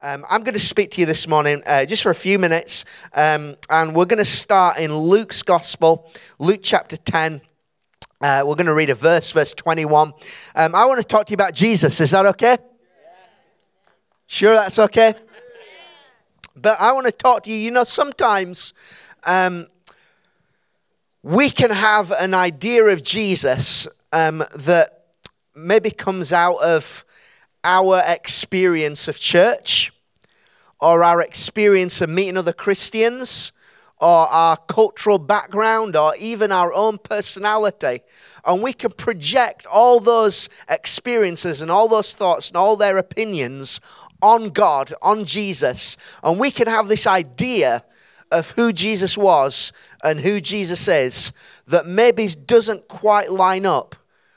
Um, I'm going to speak to you this morning uh, just for a few minutes, um, and we're going to start in Luke's Gospel, Luke chapter 10. Uh, we're going to read a verse, verse 21. Um, I want to talk to you about Jesus. Is that okay? Sure, that's okay? But I want to talk to you. You know, sometimes um, we can have an idea of Jesus um, that maybe comes out of our experience of church or our experience of meeting other Christians or our cultural background or even our own personality. And we can project all those experiences and all those thoughts and all their opinions on God, on Jesus. And we can have this idea of who Jesus was and who Jesus is that maybe doesn't quite line up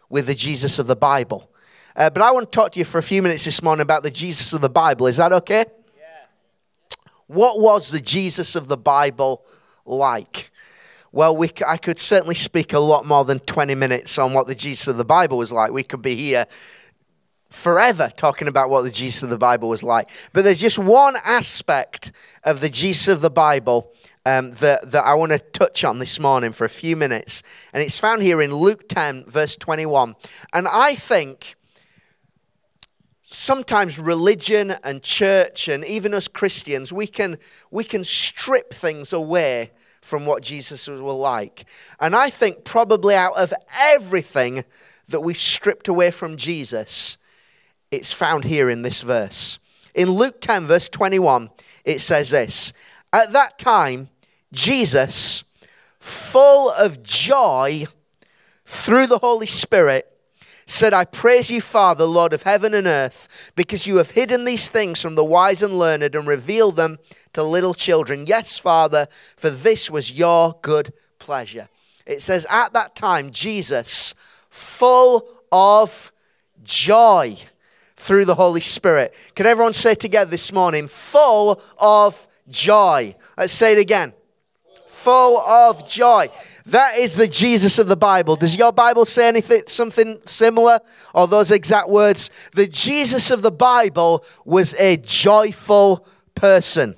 with the Jesus of the Bible. Uh, but I want to talk to you for a few minutes this morning about the Jesus of the Bible. Is that okay? Yeah. What was the Jesus of the Bible like? Well, we, I could certainly speak a lot more than 20 minutes on what the Jesus of the Bible was like. We could be here forever talking about what the Jesus of the Bible was like. But there's just one aspect of the Jesus of the Bible um, that, that I want to touch on this morning for a few minutes. And it's found here in Luke 10, verse 21. And I think sometimes religion and church and even us Christians, we can, we can strip things away from what Jesus was like. And I think probably out of everything that we've stripped away from Jesus, it's found here in this verse. In Luke 10, verse 21, it says this At that time, Jesus, full of joy through the Holy Spirit, said, I praise you, Father, Lord of heaven and earth, because you have hidden these things from the wise and learned and revealed them to little children. Yes, Father, for this was your good pleasure. It says, At that time, Jesus, full of joy through the Holy Spirit. Can everyone say together this morning, full of joy? Let's say it again full of joy. That is the Jesus of the Bible. Does your Bible say anything, something similar, or those exact words? The Jesus of the Bible was a joyful person.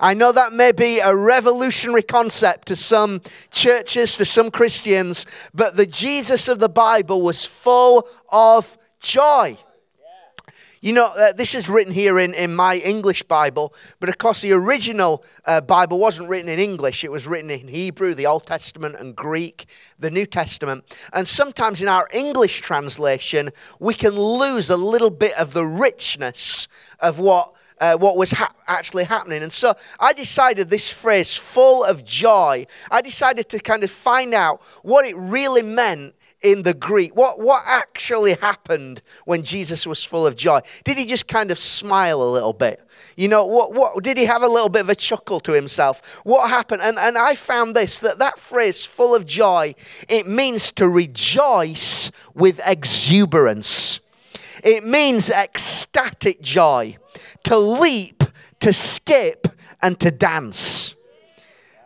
I know that may be a revolutionary concept to some churches, to some Christians, but the Jesus of the Bible was full of joy. You know, uh, this is written here in, in my English Bible, but of course, the original uh, Bible wasn't written in English. It was written in Hebrew, the Old Testament, and Greek, the New Testament. And sometimes in our English translation, we can lose a little bit of the richness of what. Uh, what was ha- actually happening. And so I decided this phrase, full of joy, I decided to kind of find out what it really meant in the Greek? What, what actually happened when Jesus was full of joy? Did he just kind of smile a little bit? You know, what, what, did he have a little bit of a chuckle to himself? What happened? And, and I found this that that phrase, full of joy, it means to rejoice with exuberance. It means ecstatic joy, to leap, to skip, and to dance.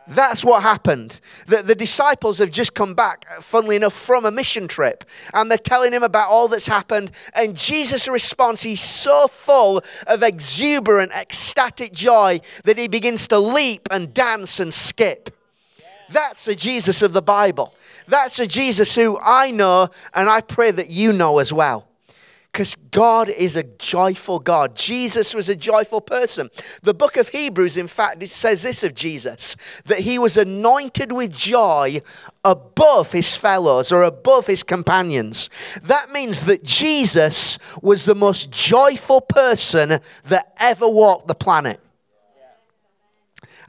That's what happened. The, the disciples have just come back, uh, funnily enough, from a mission trip, and they're telling him about all that's happened. And Jesus' response, he's so full of exuberant, ecstatic joy that he begins to leap and dance and skip. That's the Jesus of the Bible. That's the Jesus who I know, and I pray that you know as well. Because God is a joyful God. Jesus was a joyful person. The book of Hebrews, in fact, it says this of Jesus that he was anointed with joy above his fellows or above his companions. That means that Jesus was the most joyful person that ever walked the planet.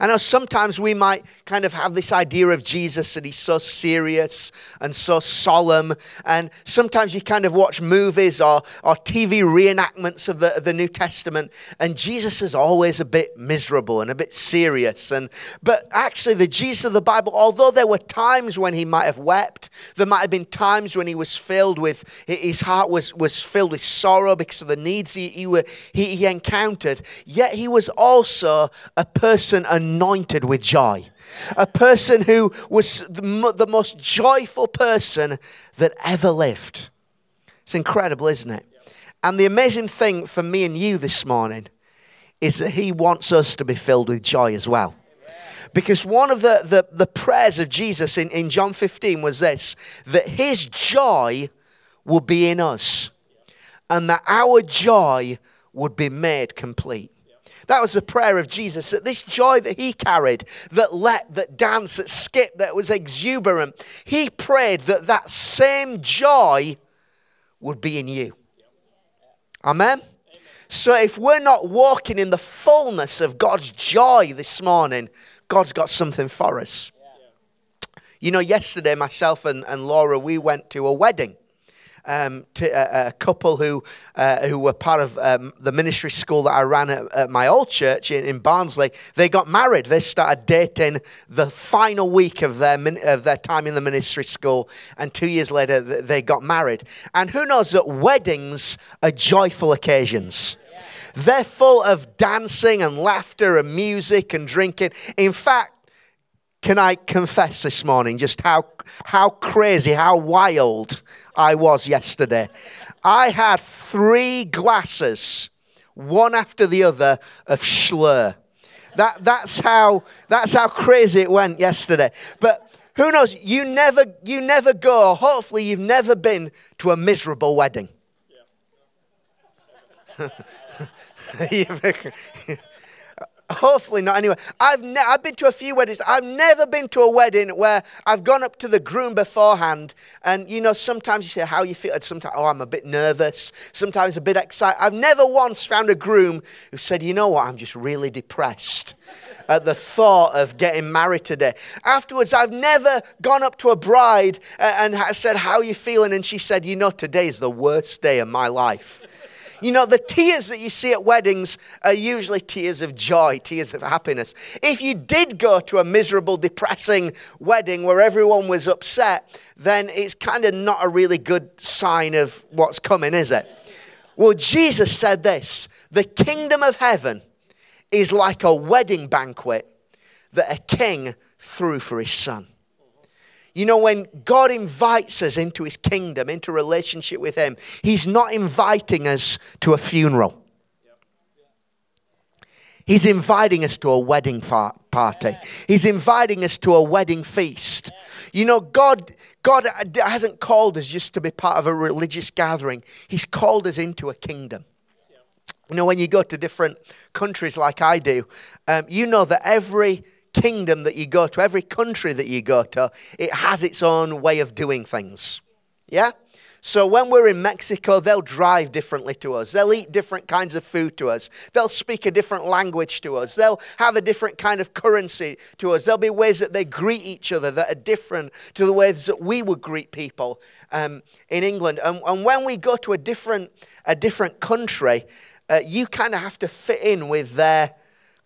I know sometimes we might kind of have this idea of Jesus that he's so serious and so solemn. And sometimes you kind of watch movies or, or TV reenactments of the, of the New Testament, and Jesus is always a bit miserable and a bit serious. And but actually, the Jesus of the Bible, although there were times when he might have wept, there might have been times when he was filled with his heart was, was filled with sorrow because of the needs he, he, were, he, he encountered. Yet he was also a person, a anointed with joy. A person who was the most joyful person that ever lived. It's incredible, isn't it? And the amazing thing for me and you this morning is that He wants us to be filled with joy as well. Because one of the, the, the prayers of Jesus in, in John 15 was this that His joy would be in us, and that our joy would be made complete. That was the prayer of Jesus that this joy that he carried, that leapt, that danced, that skipped, that was exuberant, he prayed that that same joy would be in you. Amen? So if we're not walking in the fullness of God's joy this morning, God's got something for us. You know, yesterday, myself and, and Laura, we went to a wedding um, to a, couple who uh, who were part of um, the ministry school that I ran at, at my old church in, in, Barnsley. They got married. They started dating the final week of their of their time in the ministry school, and two years later they got married. And who knows that weddings are joyful occasions. They're full of dancing and laughter and music and drinking. In fact, can I confess this morning just how, how crazy, how wild I was yesterday? I had three glasses, one after the other, of Schloer. That, that's, how, that's how crazy it went yesterday. But who knows? You never, you never go, hopefully, you've never been to a miserable wedding. Hopefully not. Anyway, I've, ne- I've been to a few weddings. I've never been to a wedding where I've gone up to the groom beforehand, and you know, sometimes you say how you feel. Sometimes, oh, I'm a bit nervous. Sometimes a bit excited. I've never once found a groom who said, you know what, I'm just really depressed at the thought of getting married today. Afterwards, I've never gone up to a bride and said, How are you feeling? And she said, You know, today is the worst day of my life. You know, the tears that you see at weddings are usually tears of joy, tears of happiness. If you did go to a miserable, depressing wedding where everyone was upset, then it's kind of not a really good sign of what's coming, is it? Well, Jesus said this the kingdom of heaven is like a wedding banquet that a king threw for his son. You know, when God invites us into his kingdom, into relationship with him, he's not inviting us to a funeral. He's inviting us to a wedding party. He's inviting us to a wedding feast. You know, God, God hasn't called us just to be part of a religious gathering. He's called us into a kingdom. You know, when you go to different countries like I do, um, you know that every kingdom that you go to, every country that you go to, it has its own way of doing things. Yeah? So when we're in Mexico, they'll drive differently to us. They'll eat different kinds of food to us. They'll speak a different language to us. They'll have a different kind of currency to us. There'll be ways that they greet each other that are different to the ways that we would greet people um, in England. And, and, when we go to a different, a different country, uh, you kind of have to fit in with their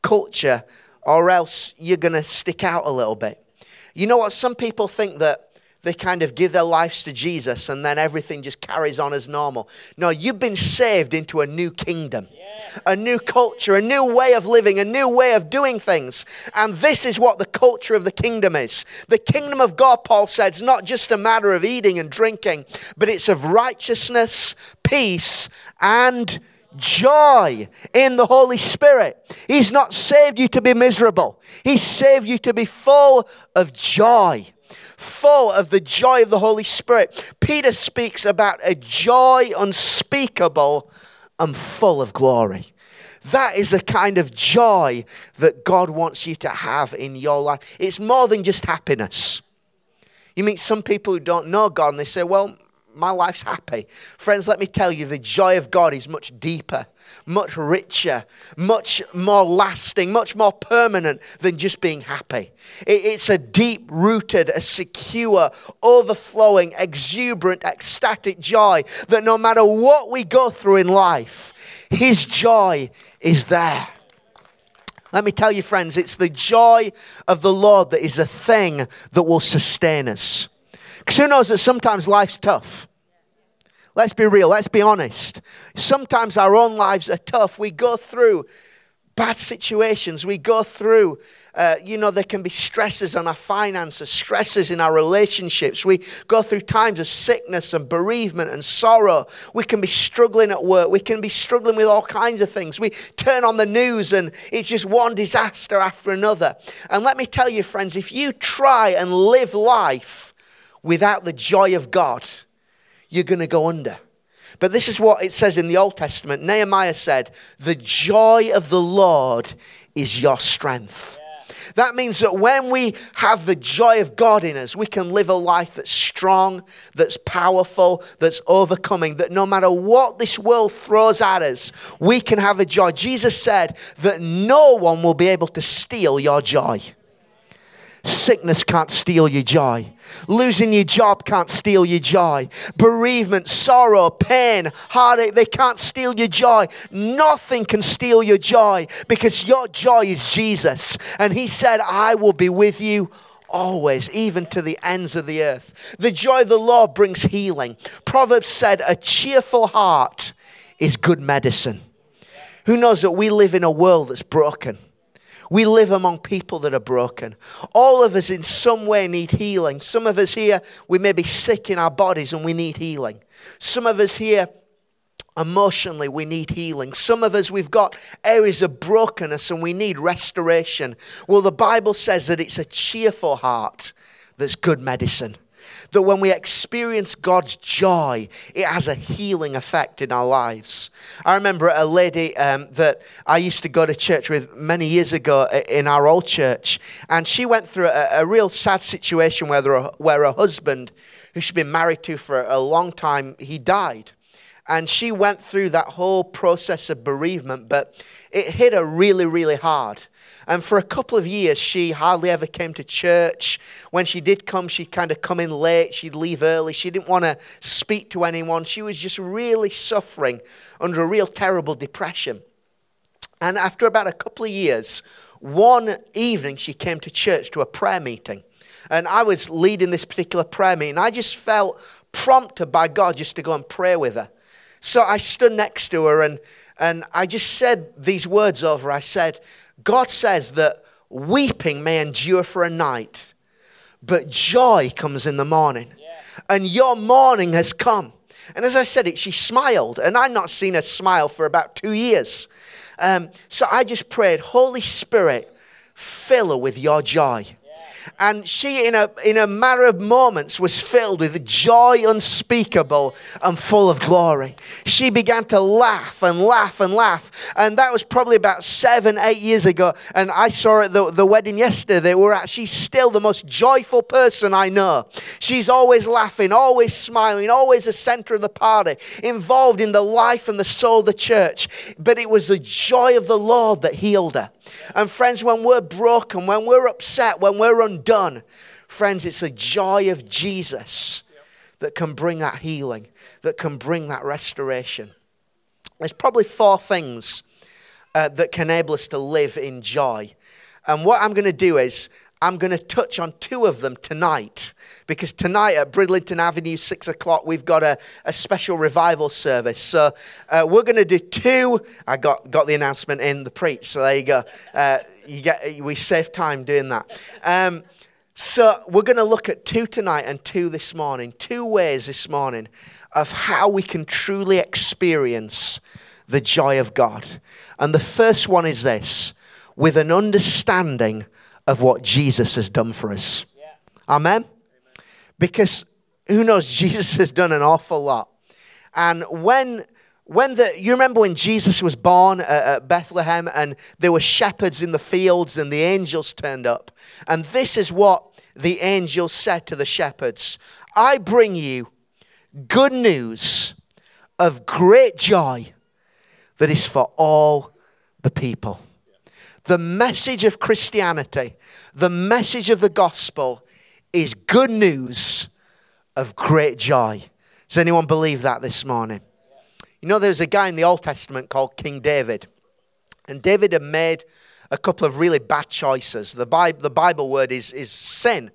culture or else you're going to stick out a little bit. You know what? Some people think that they kind of give their lives to Jesus and then everything just carries on as normal. No, you've been saved into a new kingdom, a new culture, a new way of living, a new way of doing things. And this is what the culture of the kingdom is. The kingdom of God, Paul said, is not just a matter of eating and drinking, but it's of righteousness, peace, and joy in the Holy Spirit. He's not saved you to be miserable, He's saved you to be full of joy. Full of the joy of the Holy Spirit. Peter speaks about a joy unspeakable and full of glory. That is a kind of joy that God wants you to have in your life. It's more than just happiness. You meet some people who don't know God and they say, Well, my life's happy. Friends, let me tell you, the joy of God is much deeper, much richer, much more lasting, much more permanent than just being happy. It's a deep rooted, a secure, overflowing, exuberant, ecstatic joy that no matter what we go through in life, His joy is there. Let me tell you, friends, it's the joy of the Lord that is a thing that will sustain us. Because who knows that sometimes life's tough? Let's be real, let's be honest. Sometimes our own lives are tough. We go through bad situations. We go through, uh, you know, there can be stresses on our finances, stresses in our relationships. We go through times of sickness and bereavement and sorrow. We can be struggling at work. We can be struggling with all kinds of things. We turn on the news and it's just one disaster after another. And let me tell you, friends, if you try and live life without the joy of God, you're going to go under. But this is what it says in the Old Testament. Nehemiah said, The joy of the Lord is your strength. That means that when we have the joy of God in us, we can live a life that's strong, that's powerful, that's overcoming, that no matter what this world throws at us, we can have a joy. Jesus said that no one will be able to steal your joy. Sickness can't steal your joy. Losing your job can't steal your joy. Bereavement, sorrow, pain, heartache, they can't steal your joy. Nothing can steal your joy because your joy is Jesus. And He said, I will be with you always, even to the ends of the earth. The joy of the Lord brings healing. Proverbs said, A cheerful heart is good medicine. Who knows that we live in a world that's broken? We live among people that are broken. All of us, in some way, need healing. Some of us here, we may be sick in our bodies and we need healing. Some of us here, emotionally, we need healing. Some of us, we've got areas of brokenness and we need restoration. Well, the Bible says that it's a cheerful heart that's good medicine that when we experience God's joy, it has a healing effect in our lives. I remember a lady um, that I used to go to church with many years ago in our old church, and she went through a, a real sad situation where, her, where her husband, who she'd been married to for a long time, he died. And she went through that whole process of bereavement, but it hit her really, really hard. And for a couple of years, she hardly ever came to church. When she did come, she'd kind of come in late. She'd leave early. She didn't want to speak to anyone. She was just really suffering under a real terrible depression. And after about a couple of years, one evening, she came to church to a prayer meeting. And I was leading this particular prayer meeting. I just felt prompted by God just to go and pray with her. So I stood next to her and, and I just said these words over. I said, God says that weeping may endure for a night, but joy comes in the morning. Yeah. And your morning has come. And as I said it, she smiled, and I've not seen her smile for about two years. Um, so I just prayed, Holy Spirit, fill her with your joy. And she, in a, in a matter of moments, was filled with joy unspeakable and full of glory. She began to laugh and laugh and laugh. And that was probably about seven, eight years ago. And I saw at the, the wedding yesterday. We're at, she's still the most joyful person I know. She's always laughing, always smiling, always the center of the party, involved in the life and the soul of the church. But it was the joy of the Lord that healed her. And friends, when we're broken, when we're upset, when we're undone, friends, it's the joy of Jesus that can bring that healing, that can bring that restoration. There's probably four things uh, that can enable us to live in joy. And what I'm going to do is, I'm going to touch on two of them tonight because tonight at Bridlington Avenue, six o'clock, we've got a, a special revival service. So uh, we're going to do two. I got, got the announcement in the preach, so there you go. Uh, you get, we save time doing that. Um, so we're going to look at two tonight and two this morning, two ways this morning of how we can truly experience the joy of God. And the first one is this with an understanding of what Jesus has done for us. Yeah. Amen? because who knows, Jesus has done an awful lot. And when when the you remember when Jesus was born at, at, Bethlehem and there were shepherds in the fields and the angels turned up and this is what the angels said to the shepherds I bring you good news of great joy that is for all the people the message of Christianity the message of the gospel is good news of great joy. Does anyone believe that this morning? You know, there's a guy in the Old Testament called King David. And David had made a couple of really bad choices. The Bible, the Bible word is, is sin.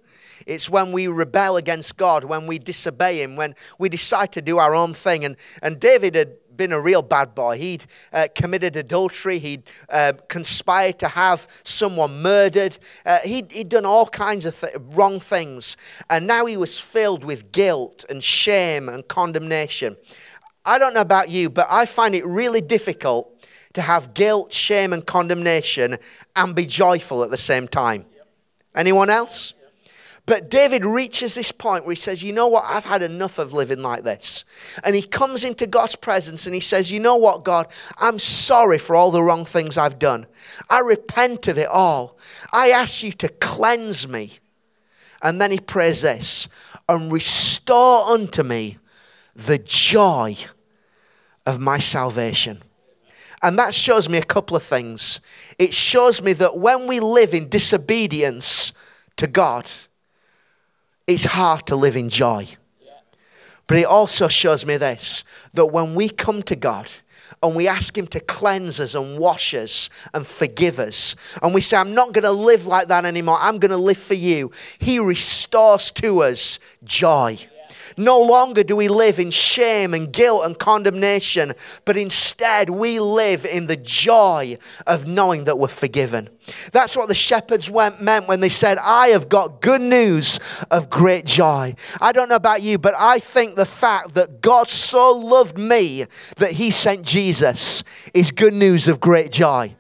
It's when we rebel against God, when we disobey Him, when we decide to do our own thing. And, and David had been a real bad boy. He'd uh, committed adultery. He'd uh, conspired to have someone murdered. Uh, he'd, he'd, done all kinds of th- wrong things. And now he was filled with guilt and shame and condemnation. I don't know about you, but I find it really difficult to have guilt, shame, and condemnation and be joyful at the same time. Anyone else? But David reaches this point where he says, You know what? I've had enough of living like this. And he comes into God's presence and he says, You know what, God? I'm sorry for all the wrong things I've done. I repent of it all. I ask you to cleanse me. And then he prays this and restore unto me the joy of my salvation. And that shows me a couple of things. It shows me that when we live in disobedience to God, it's hard to live in joy. But it also shows me this that when we come to God and we ask Him to cleanse us and wash us and forgive us, and we say, I'm not going to live like that anymore, I'm going to live for you, He restores to us joy. No longer do we live in shame and guilt and condemnation, but instead we live in the joy of knowing that we're forgiven. That's what the shepherds went, meant when they said, I have got good news of great joy. I don't know about you, but I think the fact that God so loved me that he sent Jesus is good news of great joy.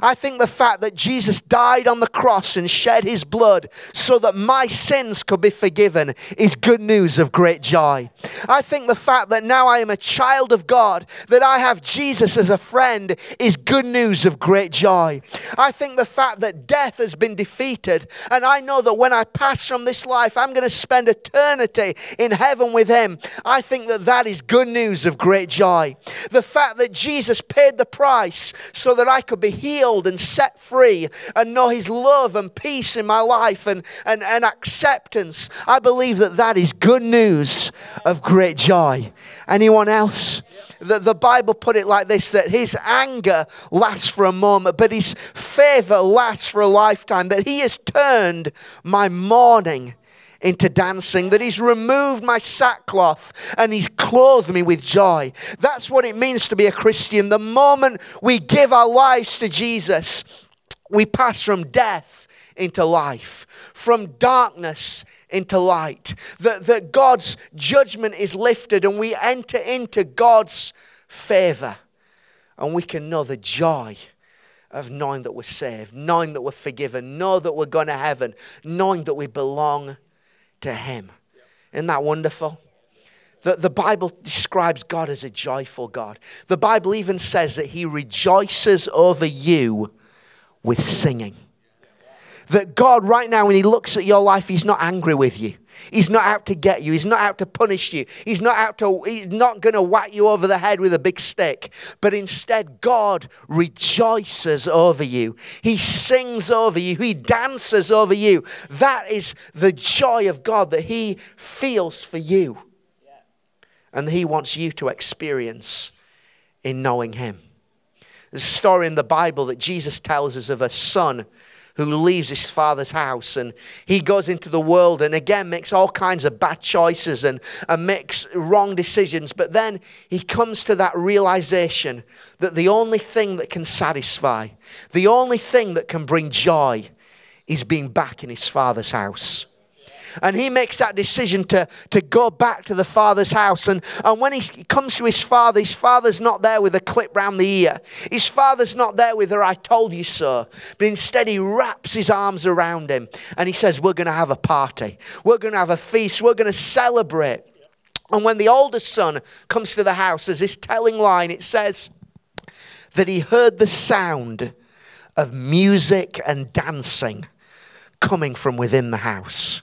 I think the fact that Jesus died on the cross and shed his blood so that my sins could be forgiven is good news of great joy. I think the fact that now I am a child of God, that I have Jesus as a friend, is good news of great joy. I think the fact that death has been defeated, and I know that when I pass from this life, I'm going to spend eternity in heaven with him. I think that that is good news of great joy. The fact that Jesus paid the price so that I could be healed healed and set free and know His love and peace in my life and, and, and acceptance, I believe that that is good news of great joy. Anyone else? The, the Bible put it like this that his anger lasts for a moment, but his favor lasts for a lifetime. That he has turned my mourning into dancing, that He's removed my sackcloth and He's clothed me with joy. That's what it means to be a Christian. The moment we give our lives to Jesus, we pass from death into life, from darkness into light. That, that God's judgment is lifted and we enter into God's favor. And we can know the joy of knowing that we're saved, knowing that we're forgiven, know that we're going to heaven, knowing that we belong to Him. Isn't that wonderful? The, the Bible describes God as a joyful God. The Bible even says that He rejoices over you with singing. That God, right now, when He looks at your life, He's not angry with you. He's not out to get you. He's not out to punish you. He's not out to, he's not going to whack you over the head with a big stick. But instead, God rejoices over you. He sings over you. He dances over you. That is the joy of God that He feels for you. And He wants you to experience in knowing Him. There's a story in the Bible that Jesus tells us of a son who leaves his father's house and he goes into the world and again makes all kinds of bad choices and, and makes wrong decisions. But then he comes to that realization that the only thing that can satisfy, the only thing that can bring joy is being back in his father's house and he makes that decision to, to go back to the father's house. And, and when he comes to his father, his father's not there with a clip round the ear. His father's not there with a I told you so. But instead, he wraps his arms around him and he says, We're going to have a party. We're going to have a feast. We're going to celebrate. And when the oldest son comes to the house, there's this telling line. It says that he heard the sound of music and dancing coming from within the house.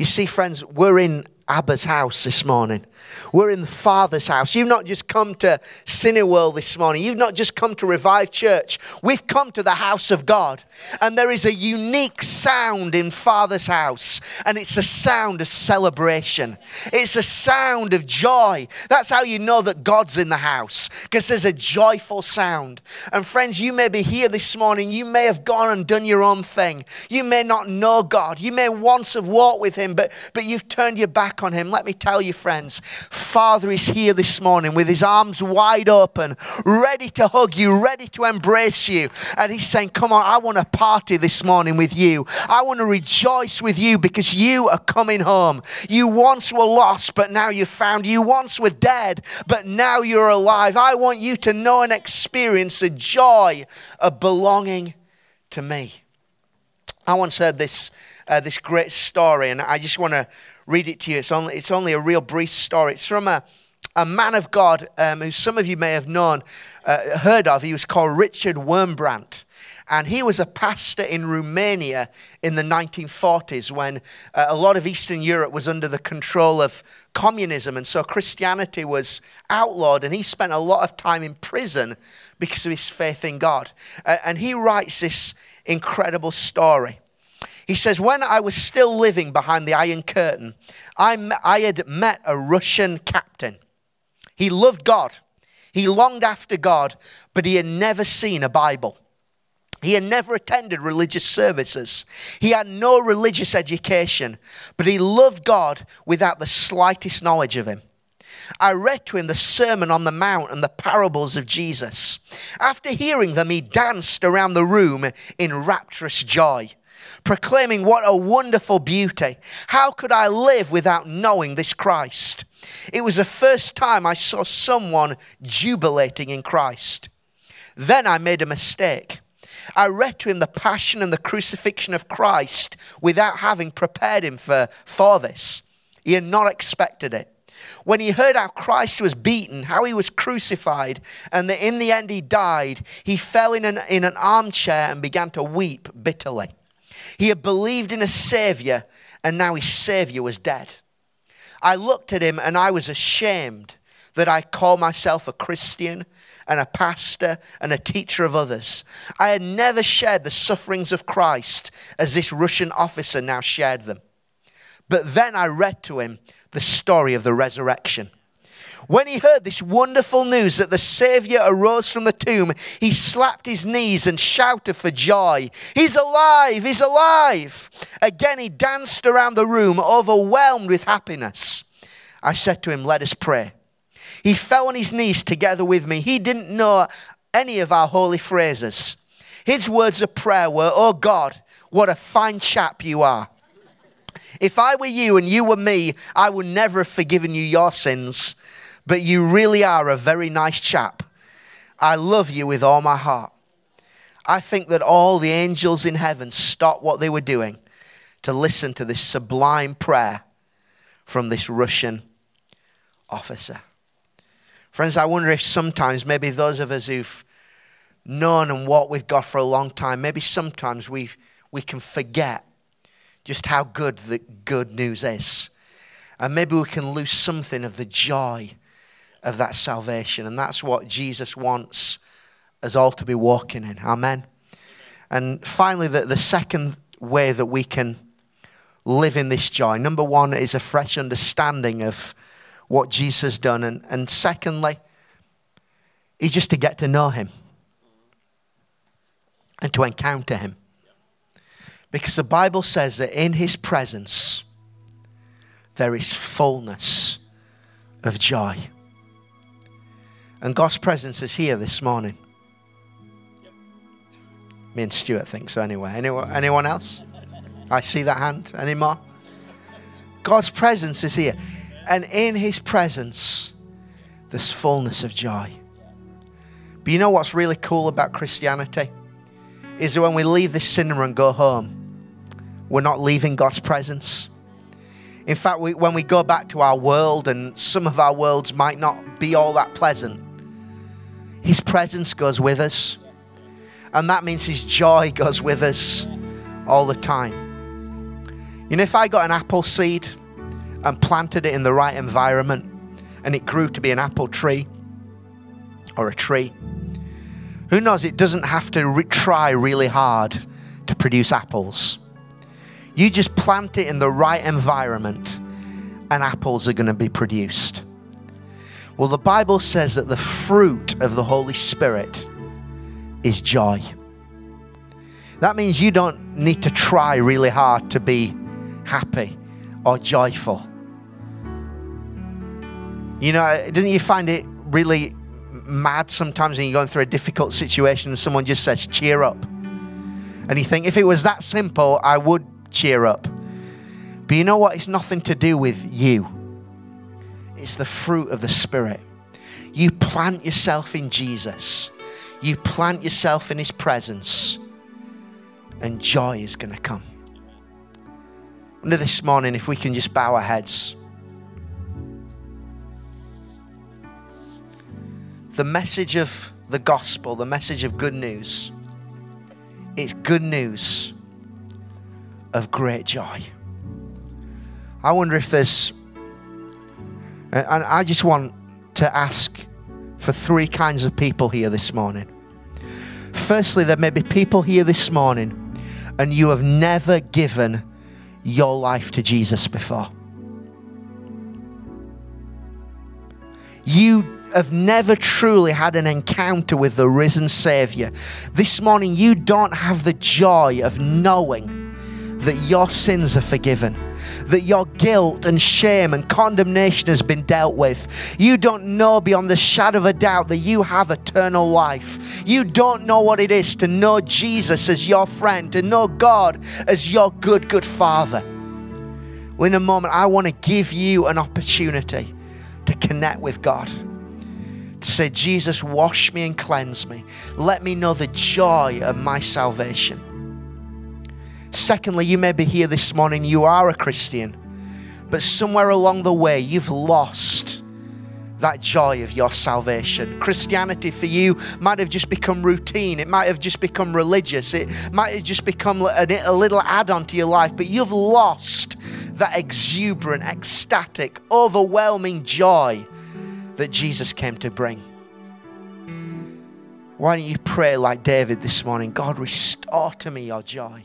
You see, friends, we're in Abba's house this morning. We're in the Father's house. You've not just come to Cineworld this morning. You've not just come to Revive Church. We've come to the house of God. And there is a unique sound in Father's house. And it's a sound of celebration. It's a sound of joy. That's how you know that God's in the house. Because there's a joyful sound. And friends, you may be here this morning. You may have gone and done your own thing. You may not know God. You may once have walked with Him, but, but you've turned your back on Him. Let me tell you, friends, Father is here this morning with his arms wide open, ready to hug you, ready to embrace you. And he's saying, Come on, I want to party this morning with you. I want to rejoice with you because you are coming home. You once were lost, but now you're found. You once were dead, but now you're alive. I want you to know and experience the joy of belonging to me. I once heard this, uh, this great story, and I just want to read it to you. It's only, it's only a real brief story. It's from a, a man of God um, who some of you may have known, uh, heard of. He was called Richard Wurmbrand. And he was a pastor in Romania in the 1940s when uh, a lot of Eastern Europe was under the control of communism. And so Christianity was outlawed. And he spent a lot of time in prison because of his faith in God. Uh, and he writes this incredible story. He says, When I was still living behind the Iron Curtain, I, I had met a Russian captain. He loved God, he longed after God, but he had never seen a Bible. He had never attended religious services. He had no religious education, but he loved God without the slightest knowledge of him. I read to him the Sermon on the Mount and the parables of Jesus. After hearing them, he danced around the room in rapturous joy, proclaiming, What a wonderful beauty! How could I live without knowing this Christ? It was the first time I saw someone jubilating in Christ. Then I made a mistake. I read to him the passion and the crucifixion of Christ without having prepared him for, for this. He had not expected it. When he heard how Christ was beaten, how he was crucified, and that in the end he died, he fell in an, in an armchair and began to weep bitterly. He had believed in a Savior, and now his Savior was dead. I looked at him and I was ashamed that I call myself a Christian and a pastor and a teacher of others. I had never shared the sufferings of Christ as this Russian officer now shared them. But then I read to him the story of the resurrection. When he heard this wonderful news that the Savior arose from the tomb, he slapped his knees and shouted for joy. He's alive! He's alive! Again, he danced around the room, overwhelmed with happiness. I said to him, Let us pray. He fell on his knees together with me. He didn't know any of our holy phrases. His words of prayer were, Oh God, what a fine chap you are. If I were you and you were me, I would never have forgiven you your sins. But you really are a very nice chap. I love you with all my heart. I think that all the angels in heaven stopped what they were doing to listen to this sublime prayer from this Russian officer. Friends, I wonder if sometimes, maybe those of us who've known and walked with God for a long time, maybe sometimes we we can forget just how good the good news is. And maybe we can lose something of the joy of that salvation. And that's what Jesus wants us all to be walking in. Amen. And finally, the, the second way that we can live in this joy number one is a fresh understanding of what Jesus has done. And, and secondly, is just to get to know him and to encounter him. Because the Bible says that in his presence there is fullness of joy. And God's presence is here this morning. Me and Stuart think so anyway. Anyone, anyone else? I see that hand. Any more? God's presence is here. And in his presence, there's fullness of joy. But you know what's really cool about Christianity? Is that when we leave this cinema and go home, we're not leaving God's presence. In fact, we, when we go back to our world, and some of our worlds might not be all that pleasant, His presence goes with us. And that means His joy goes with us all the time. You know, if I got an apple seed and planted it in the right environment and it grew to be an apple tree or a tree, who knows, it doesn't have to re- try really hard to produce apples. You just plant it in the right environment, and apples are going to be produced. Well, the Bible says that the fruit of the Holy Spirit is joy. That means you don't need to try really hard to be happy or joyful. You know, didn't you find it really mad sometimes when you're going through a difficult situation and someone just says, cheer up? And you think, if it was that simple, I would cheer up. But you know what? It's nothing to do with you, it's the fruit of the Spirit. You plant yourself in Jesus, you plant yourself in His presence, and joy is going to come. Under this morning if we can just bow our heads. The message of the gospel, the message of good news, it's good news of great joy. I wonder if there's, and I just want to ask for three kinds of people here this morning. Firstly, there may be people here this morning and you have never given your life to Jesus before. You have never truly had an encounter with the risen Savior. This morning, you don't have the joy of knowing that your sins are forgiven, that your guilt and shame and condemnation has been dealt with. You don't know beyond the shadow of a doubt that you have eternal life. You don't know what it is to know Jesus as your friend, to know God as your good, good Father. Well, in a moment, I want to give you an opportunity to connect with God. To say, Jesus, wash me and cleanse me. Let me know the joy of my salvation. Secondly, you may be here this morning, you are a Christian, but somewhere along the way, you've lost that joy of your salvation. Christianity for you might have just become routine, it might have just become religious, it might have just become a, little add on to your life, but you've lost that exuberant, ecstatic, overwhelming joy that Jesus came to bring. Why don't you pray like David this morning? God, restore to me your joy.